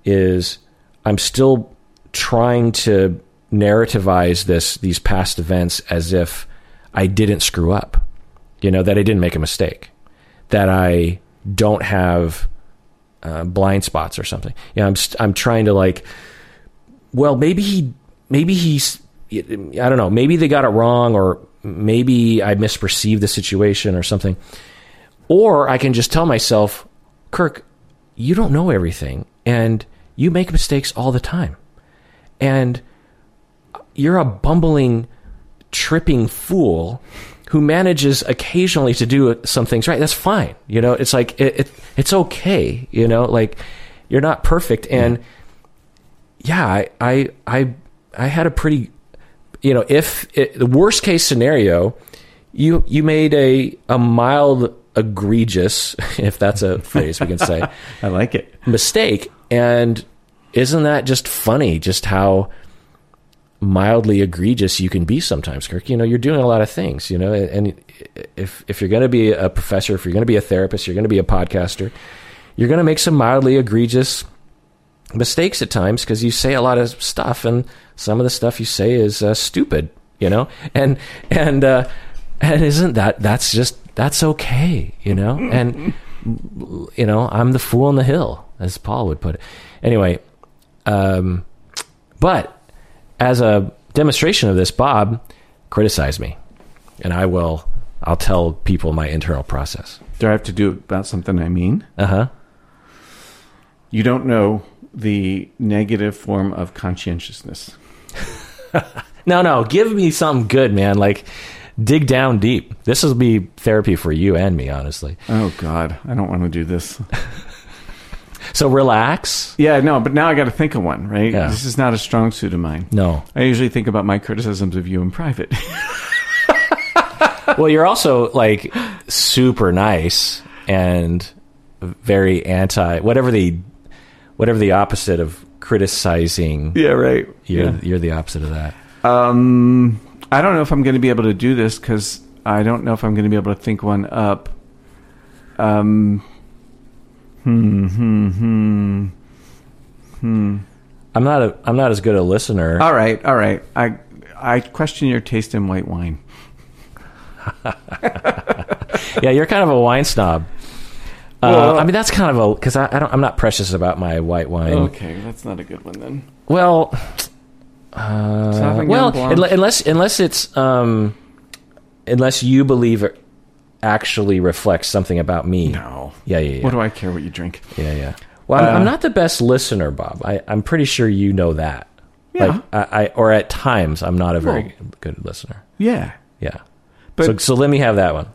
is I'm still trying to narrativize this these past events as if I didn't screw up, you know, that I didn't make a mistake, that I don't have uh, blind spots or something. You know, I'm st- I'm trying to like, well, maybe he maybe he's I don't know, maybe they got it wrong or maybe I misperceived the situation or something. Or I can just tell myself, Kirk, you don't know everything and you make mistakes all the time. And you're a bumbling, tripping fool who manages occasionally to do some things right. That's fine. You know, it's like, it, it it's okay. You know, like you're not perfect. And yeah, I, I, I, I had a pretty, you know, if it, the worst case scenario, you, you made a, a mild egregious, if that's a phrase we can say, I like it. mistake. And isn't that just funny? Just how mildly egregious you can be sometimes, Kirk. You know, you're doing a lot of things. You know, and if if you're going to be a professor, if you're going to be a therapist, you're going to be a podcaster, you're going to make some mildly egregious mistakes at times because you say a lot of stuff, and some of the stuff you say is uh, stupid. You know, and and uh, and isn't that that's just that's okay? You know, and you know, I'm the fool on the hill, as Paul would put it. Anyway, um, but as a demonstration of this, Bob criticized me, and I will. I'll tell people my internal process. Do I have to do about something I mean? Uh huh. You don't know the negative form of conscientiousness. No, no. Give me something good, man. Like dig down deep. This will be therapy for you and me, honestly. Oh God, I don't want to do this. So relax. Yeah, no, but now I got to think of one, right? Yeah. This is not a strong suit of mine. No. I usually think about my criticisms of you in private. Well, you're also like super nice and very anti whatever the whatever the opposite of criticizing. yeah, right. You're Yeah. you're the opposite of that. Um, I don't know if I'm going to be able to do this because I don't know if I'm going to be able to think one up. Um, hmm, hmm, hmm, hmm. I'm not a I'm not as good a listener. All right, all right. I I question your taste in white wine. yeah, you're kind of a wine snob. Uh, I mean, that's kind of a because I, I don't I'm not precious about my white wine. Okay, that's not a good one then. Well, uh, well, unless unless it's um, unless you believe it actually reflects something about me. No. Yeah, yeah, yeah. What do I care what you drink? Yeah, yeah. Well, I'm, Uh, I'm not the best listener, Bob. I, I'm pretty sure you know that. Yeah. Like, I, I, or at times, I'm not a very good listener. Yeah, Yeah. but so, so let me have that one.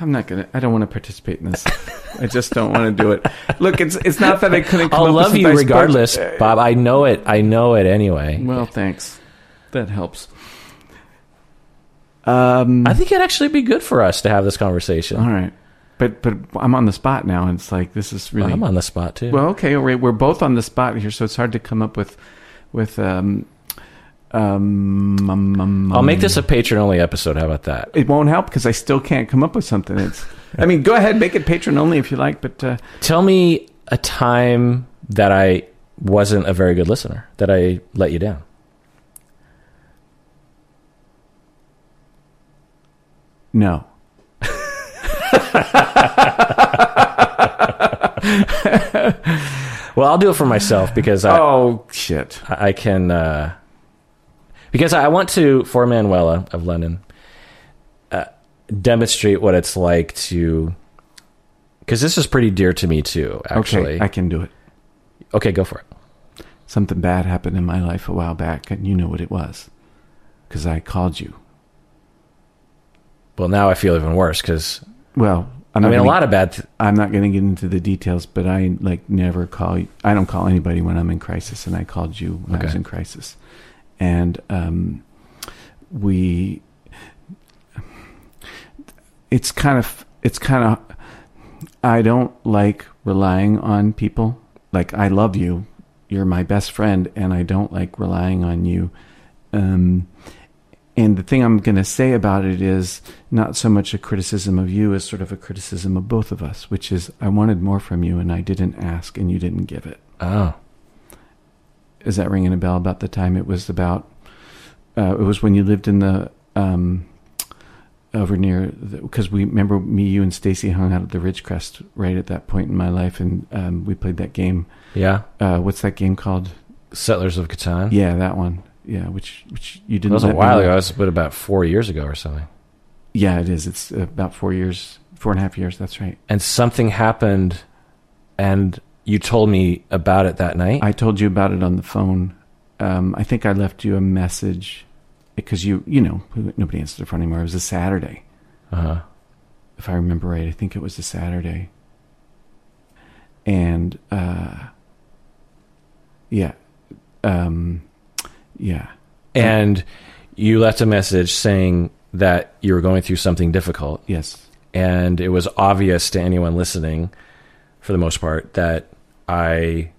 I'm not gonna. I don't want to participate in this. I just don't want to do it. Look, it's it's not that I couldn't. Come I'll up love you nice regardless, Bob. I know it. I know it anyway. Well, thanks. That helps. Um. I think it'd actually be good for us to have this conversation. all right, but but I'm on the spot now, and it's like this is really I'm on the spot too. well. Okay, all right, we're both on the spot here, so it's hard to come up with with um um. um, um, I'll make um, this a patron only episode. How about that? It won't help because I still can't come up with something. It's. I mean, go ahead, make it patron only if you like, but uh, Tell me a time that I wasn't a very good listener, that I let you down. no. Well, I'll do it for myself because I, oh shit. I can uh, because I want to for Manuela of London uh, demonstrate what it's like to because this is pretty dear to me too. Actually, Okay, I can do it. okay, go for it. Something bad happened in my life a while back, and you know what it was. Because I called you. Well, now I feel even worse because Well, I'm not mean a gonna- lot of bad. Th- I'm not going to get into the details, but I like never call. I don't call anybody when I'm in crisis, and I called you when I was in crisis, and um, we. It's kind of. It's kind of. I don't like relying on people. Like I love you, you're my best friend, and I don't like relying on you. Um, and the thing I'm going to say about it is not so much a criticism of you as sort of a criticism of both of us, which is I wanted more from you and I didn't ask and you didn't give it. oh, Is that ringing a bell about the time it was about? Uh, it was when you lived in the um, over near because we remember me, you, and Stacy hung out at the Ridgecrest right at that point in my life, and um, we played that game. yeah, Uh, what's that game called? Settlers of Catan. Yeah, that one. Yeah, which which you didn't. that was a while ago. Was but about four years ago or something. Yeah, it is. It's about four years, four and a half years. That's right. And something happened, and you told me about it that night. I told you about it on the phone. Um, I think I left you a message because you, you know, nobody answered the phone anymore. It was a Saturday, uh-huh. if I remember right. I think it was a Saturday, and uh, yeah, um, yeah, And you left a message saying that you were going through something difficult, yes, and it was obvious to anyone listening, for the most part, that I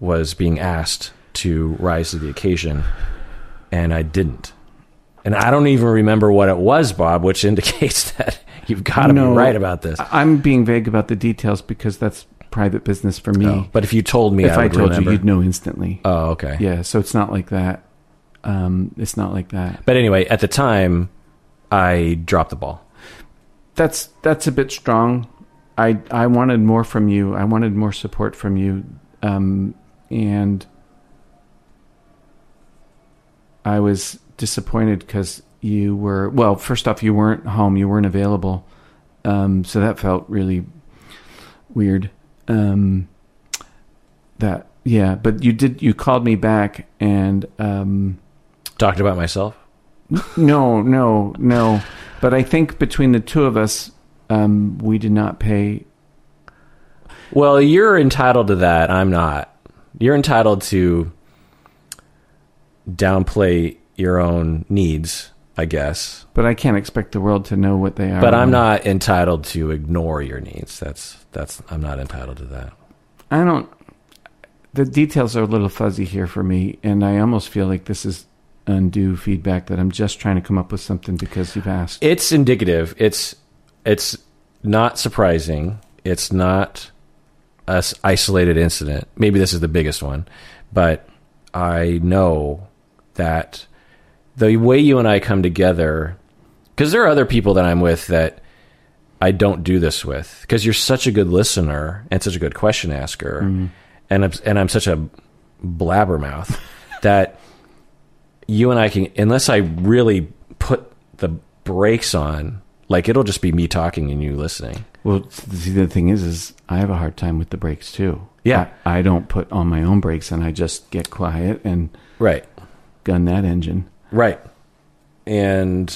was being asked to rise to the occasion, and I didn't. And I don't even remember what it was, Bob, which indicates that you've got to No. be right about this. I'm being vague about the details because that's private business for me. Oh, but if you told me, if I, I, told remember. you, you'd know instantly. Oh, okay. Yeah, so it's not like that. Um, it's not like that. But anyway, at the time, I dropped the ball. That's that's a bit strong. I I wanted more from you. I wanted more support from you, um, and I was disappointed because you were well. First off, you weren't home. You weren't available, um, so that felt really weird. Um, that yeah, but you did. You called me back, and um, Talked about myself. no, no, no. But I think between the two of us, um, we did not pay. Well, you're entitled to that. I'm not. You're entitled to downplay your own needs, I guess. But I can't expect the world to know what they are. But I'm not entitled to ignore your needs. That's that's I'm not entitled to that. I don't. The details are a little fuzzy here for me, and I almost feel like this is undue feedback that I'm just trying to come up with something because you've asked. It's indicative. It's it's not surprising. It's not a isolated incident. Maybe this is the biggest one, but I know that the way you and I come together, because there are other people that I'm with that I don't do this with, because you're such a good listener and such a good question asker, mm-hmm. and I'm, and I'm such a blabbermouth that you and I can, unless I really put the brakes on, like it'll just be me talking and you listening. Well, see, the thing is, is I have a hard time with the brakes too. Yeah. I, I don't put on my own brakes, and I just get quiet and Right. gun that engine. Right. And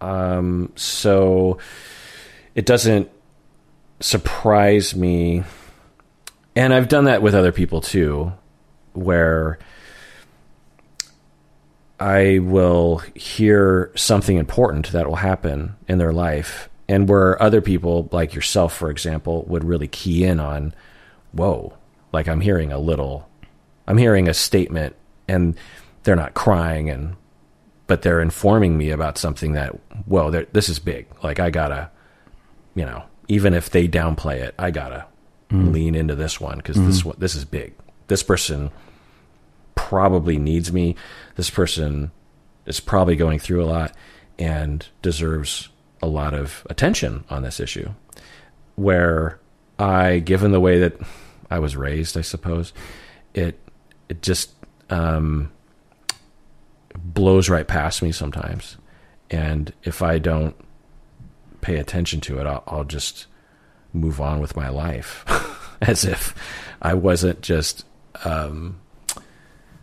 um, so it doesn't surprise me. And I've done that with other people too, where I will hear something important that will happen in their life. And where other people, like yourself, for example, would really key in on, whoa, like I'm hearing a little, I'm hearing a statement and they're not crying and but they're informing me about something that whoa this is big. Like i gotta you know even if they downplay it i gotta mm. lean into this one because mm-hmm. this this is big. This person probably needs me this person is probably going through a lot and deserves a lot of attention on this issue where i given the way that i was raised i suppose it it just um blows right past me sometimes. And if I don't pay attention to it, I'll, I'll just move on with my life as if I wasn't just um,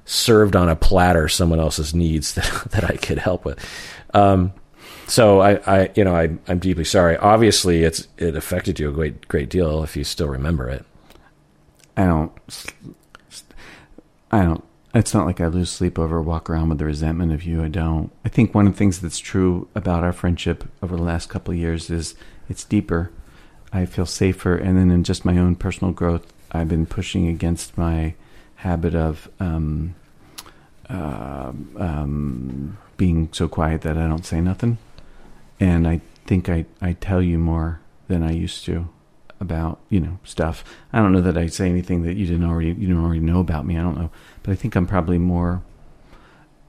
served on a platter someone else's needs that, that I could help with. Um, so I, I, you know, I, I'm deeply sorry. Obviously, it's it affected you a great, great deal if you still remember it. I don't. I don't. It's not like I lose sleep over, walk around with the resentment of you. I don't. I think one of the things that's true about our friendship over the last couple of years is it's deeper. I feel safer, and then in just my own personal growth, I've been pushing against my habit of um, uh, um, being so quiet that I don't say nothing. And I think I, I tell you more than I used to about you know stuff. I don't know that I say anything that you didn't already you don't already know about me. I don't know, but I think I'm probably more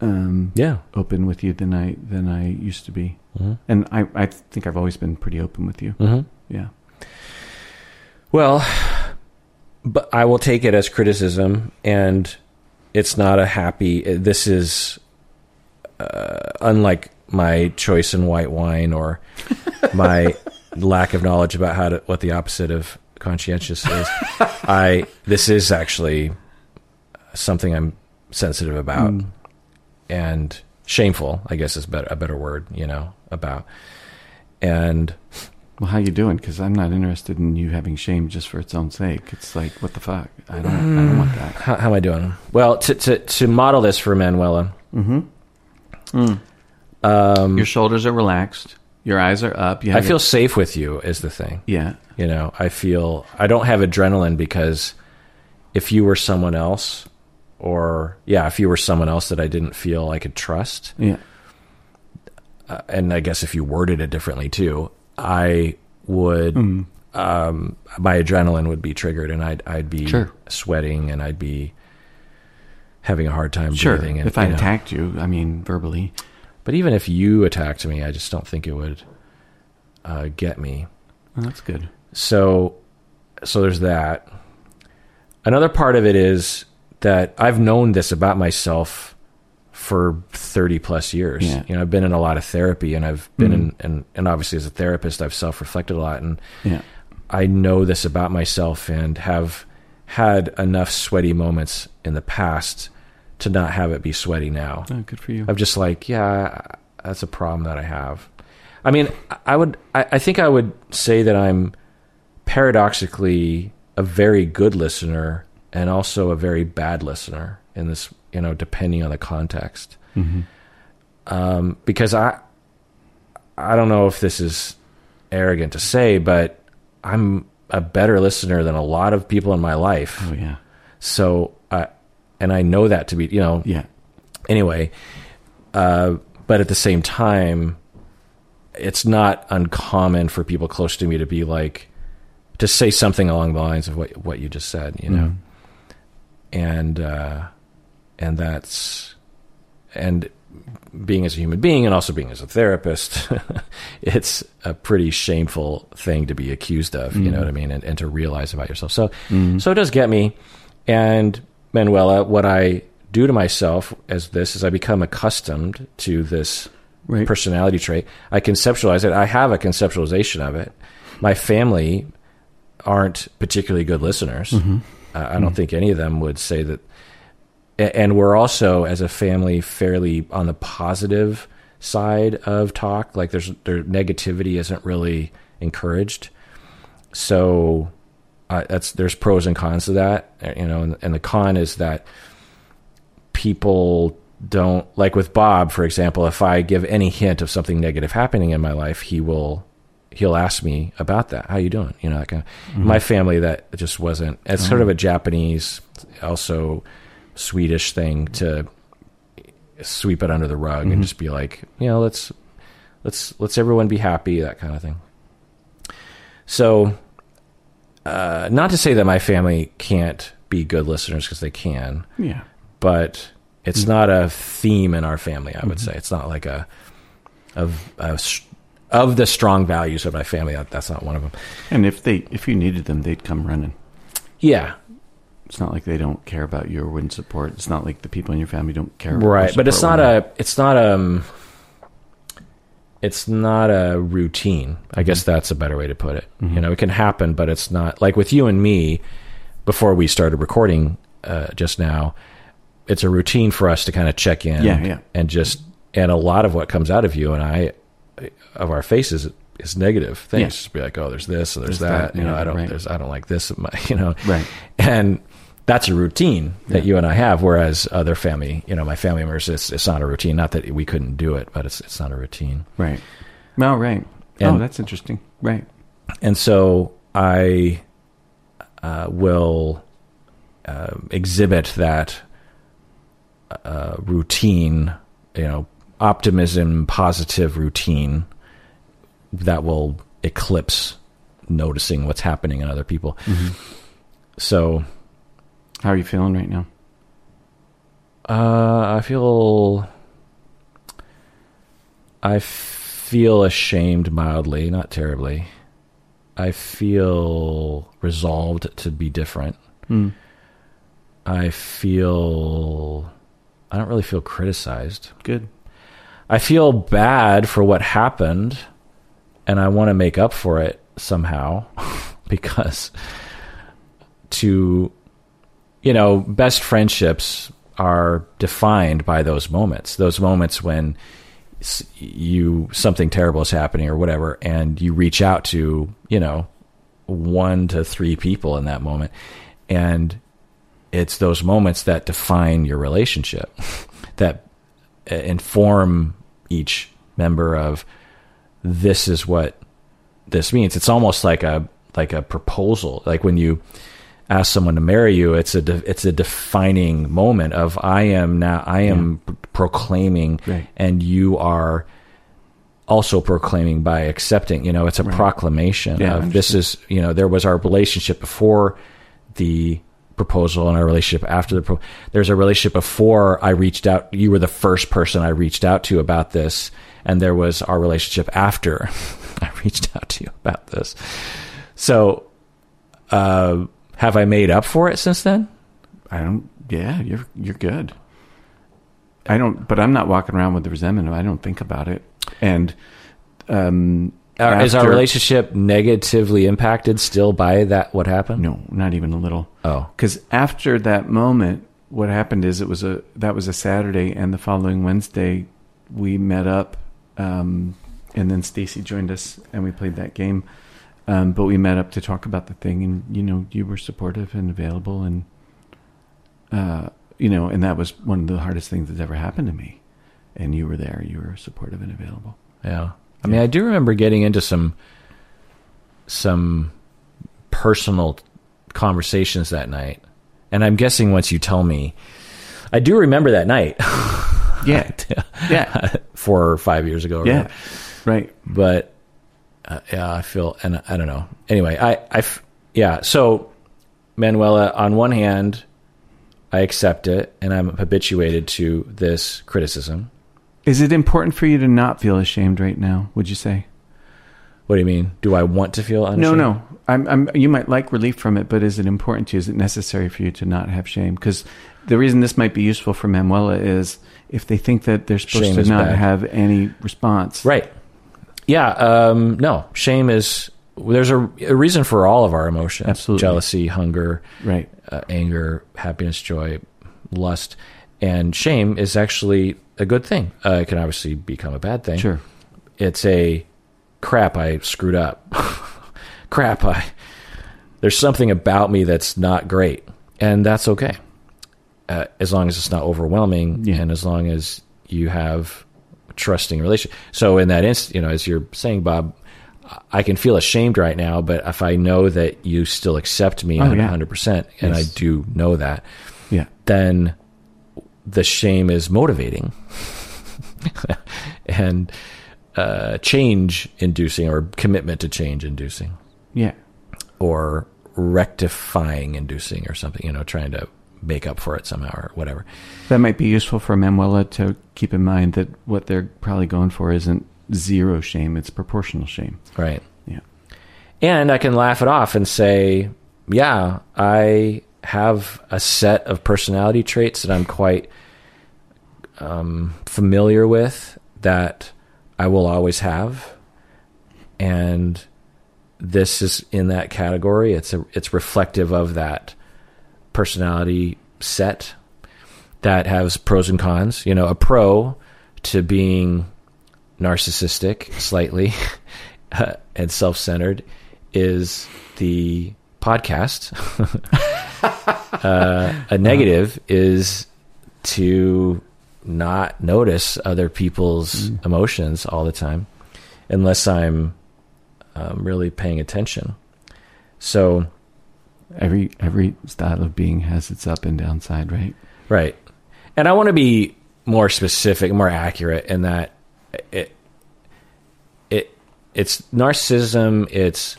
um, Yeah. open with you than I than I used to be. Mhm. And I I think I've always been pretty open with you. Mm-hmm. Yeah. Well, but I will take it as criticism, and it's not a happy. This is uh, unlike my choice in white wine or my lack of knowledge about how to what the opposite of conscientious is. I this is actually something I'm sensitive about Mm. and shameful. I guess is better a better word. You know about and. Well, how you doing? Because I'm not interested in you having shame just for its own sake. It's like what the fuck. I don't. I don't want that. How, how am I doing? Well, to, to, to model this for Manuela, Mm-hmm. um, Your shoulders are relaxed. Your eyes are up. You I have feel safe with you is the thing. yeah. You know, I feel I don't have adrenaline because if you were someone else, or yeah, if you were someone else that I didn't feel I could trust, Yeah. uh, and I guess if you worded it differently too, I would. Mm. Um, my adrenaline would be triggered, and I'd I'd be Sure. sweating, and I'd be having a hard time Sure. breathing. And, if I you know. attacked you, I mean verbally. But even if you attacked me, I just don't think it would uh, get me. Well, that's good. So, so there's that. Another part of it is that I've known this about myself for 30 plus years. Yeah. You know, I've been in a lot of therapy and I've been Mhm. in, and, and obviously as a therapist, I've self-reflected a lot and Yeah. I know this about myself and have had enough sweaty moments in the past to not have it be sweaty now. Oh, good for you. I'm just like, yeah, that's a problem that I have. I mean, I would, I, I think I would say that I'm paradoxically a very good listener and also a very bad listener in this, you know, depending on the context. Mm-hmm. Um, because I, I don't know if this is arrogant to say, but I'm a better listener than a lot of people in my life. Oh yeah. So, I, and I know that to be, you know, Yeah. anyway. Uh, but at the same time, it's not uncommon for people close to me to be like, to say something along the lines of what what you just said, you know, Mhm. and uh, and that's and being as a human being and also being as a therapist, it's a pretty shameful thing to be accused of, you know what I mm. mean, and, and to realize about yourself. So, mm. so it does get me. And Manuela, what I do to myself as this is I become accustomed to this Right. personality trait. I conceptualize it. I have a conceptualization of it. My family aren't particularly good listeners. Uh, I don't mm. think any of them would say that. And we're also, as a family, fairly on the positive side of talk. Like there's their negativity isn't really encouraged. So uh, that's there's pros and cons to that. uh, You know, and, and the con is that people don't like with Bob, for example. If I give any hint of something negative happening in my life, he will he'll ask me about that. How you doing? You know, that kind of, my family that just wasn't. It's sort of a Japanese, also Swedish thing to sweep it under the rug and mm-hmm. just be like, you know, let's let's let's everyone be happy, that kind of thing. So, uh, not to say that my family can't be good listeners because they can, Yeah. but it's mm-hmm. not a theme in our family. I would mm-hmm. say it's not like a of a, of the strong values of my family. That, that's not one of them. And if they if you needed them, they'd come running. Yeah, It's not like they don't care about you or wouldn't support. It's not like the people in your family don't care. right. But it's not a. It's not um. It's not a routine. I guess that's a better way to put it. You know, it can happen, but it's not like with you and me. Before we started recording uh, just now, it's a routine for us to kind of check in. Yeah, yeah. And just and a lot of what comes out of you and I, of our faces, is negative things. Yeah. Just be like, oh, there's this, or there's, There's that. that, You know, yeah, I don't. right. There's I don't like this. You know. Right. And that's a routine that you and I have, whereas other family, you know, my family members, it's, it's not a routine. Not that we couldn't do it, but it's it's not a routine. Right. No, right. oh, that's interesting. Right. And so I uh, will uh, exhibit that uh, routine, you know, optimism, positive routine that will eclipse noticing what's happening in other people. So How are you feeling right now? Uh, I feel. I feel ashamed mildly, not terribly. I feel resolved to be different. Hmm. I feel. I don't really feel criticized. Good. I feel bad for what happened, and I want to make up for it somehow because to, you know, best friendships are defined by those moments. Those moments when you something terrible is happening or whatever, and you reach out to you know one to three people in that moment, and it's those moments that define your relationship that uh, inform each member of this is what this means. It's almost like a like a proposal. Like when you ask someone to marry you, it's a de- it's a defining moment of I am now I am p- proclaiming, Right. and you are also proclaiming by accepting. You know, it's a proclamation Yeah, of this is you know there was our relationship before the proposal and our relationship after the pro- there's a relationship before I reached out you were the first person I reached out to about this and there was our relationship after I reached out to you about this so uh have I made up for it since then I don't. Yeah, you're you're good. I don't, but I'm not walking around with the resentment. I don't think about it. And um, Are- is our relationship negatively impacted still by that what happened No, not even a little. oh Because after that moment, what happened is it was a that was a Saturday, and the following Wednesday we met up, um, and then Stacy joined us, and we played that game. Um, but we met up to talk about the thing, and you know, you were supportive and available, and uh, you know, and that was one of the hardest things that's ever happened to me. And you were there; you were supportive and available. Yeah. I mean, I do remember getting into some some personal conversations that night. And I'm guessing once you tell me, I do remember that night. Yeah, yeah, four or five years ago. Or yeah, right. But uh, yeah, I feel, and I don't know. Anyway, I, I, yeah. So Manuela, on one hand, I accept it, and I'm habituated to this criticism. Is it important for you to not feel ashamed right now? Would you say? What do you mean? Do I want to feel unashamed? No, no. I'm, I'm, you might like relief from it, but is it important to you? Is it necessary for you to not have shame? Because the reason this might be useful for Manuela is if they think that they're supposed Shame to not bad. have any response. Right. Yeah. Um, no, shame is. There's a, a reason for all of our emotions: Absolutely. jealousy, hunger, Right. uh, anger, happiness, joy, lust, and shame is actually a good thing. Uh, it can obviously become a bad thing. Sure. It's a crap. I screwed up. crap. I there's something about me that's not great, and that's okay, uh, as long as it's not overwhelming, Yeah. and as long as you have trusting relation. So in that instant, you know, as you're saying, Bob, I can feel ashamed right now, but if I know that you still accept me Oh, yeah. 100%, and Yes. I do know that, Yeah. then the shame is motivating and uh, change inducing or commitment to change inducing Yeah. or rectifying inducing or something, you know, trying to make up for it somehow or whatever. That might be useful for Manuela to keep in mind that what they're probably going for isn't zero shame, it's proportional shame. Right. Yeah. And I can laugh it off and say, yeah, I have a set of personality traits that I'm quite um, familiar with that I will always have. And this is in that category. It's a, it's reflective of that personality set that has pros and cons. You know, a pro to being narcissistic slightly uh, and self-centered is the podcast. uh, a negative is to not notice other people's emotions all the time unless I'm um, really paying attention. So, Every every style of being has its up and down side, right? Right. And I want to be more specific, more accurate in that it it it's narcissism, it's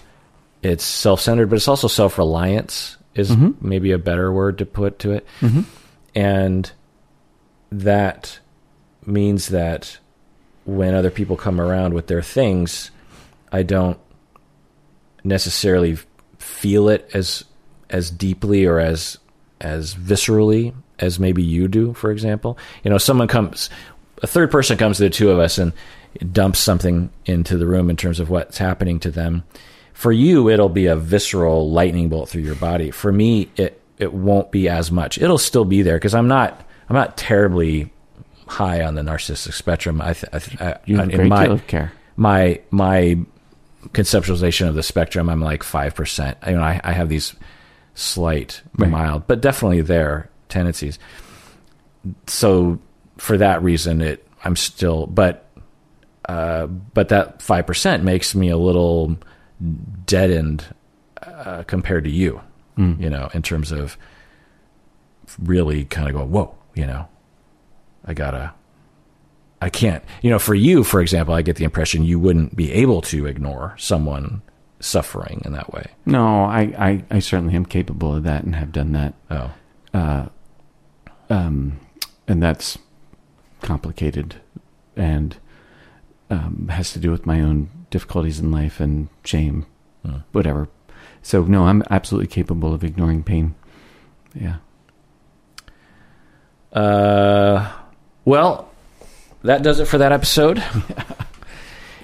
it's self-centered, but it's also self-reliance is mm-hmm. maybe a better word to put to it. Mm-hmm. And that means that when other people come around with their things, I don't necessarily feel it as as deeply or as as viscerally as maybe you do for example. You know someone comes a third person comes to the two of us and dumps something into the room in terms of what's happening to them. For you it'll be a visceral lightning bolt through your body. For me it it won't be as much. It'll still be there because i'm not i'm not terribly high on the narcissistic spectrum. I, th- I, th- I You have a great my deal of care. my my conceptualization of the spectrum, I'm like five percent. You know, I, I have these slight, Right. mild, but definitely there tendencies. So for that reason, it I'm still, but uh, but that five percent makes me a little deadened uh, compared to you. You know, in terms of really kind of going, whoa, you know, I gotta I can't. You know, for you, for example, I get the impression you wouldn't be able to ignore someone suffering in that way. No, I, I, I certainly am capable of that and have done that. Oh, Uh, um, and that's complicated and um, has to do with my own difficulties in life and shame, Hmm. whatever. So, no, I'm absolutely capable of ignoring pain. Yeah. Uh, well, that does it for that episode.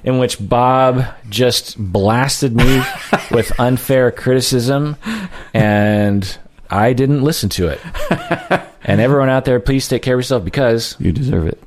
In which Bob just blasted me with unfair criticism, and I didn't listen to it. And everyone out there, please take care of yourself because You deserve it.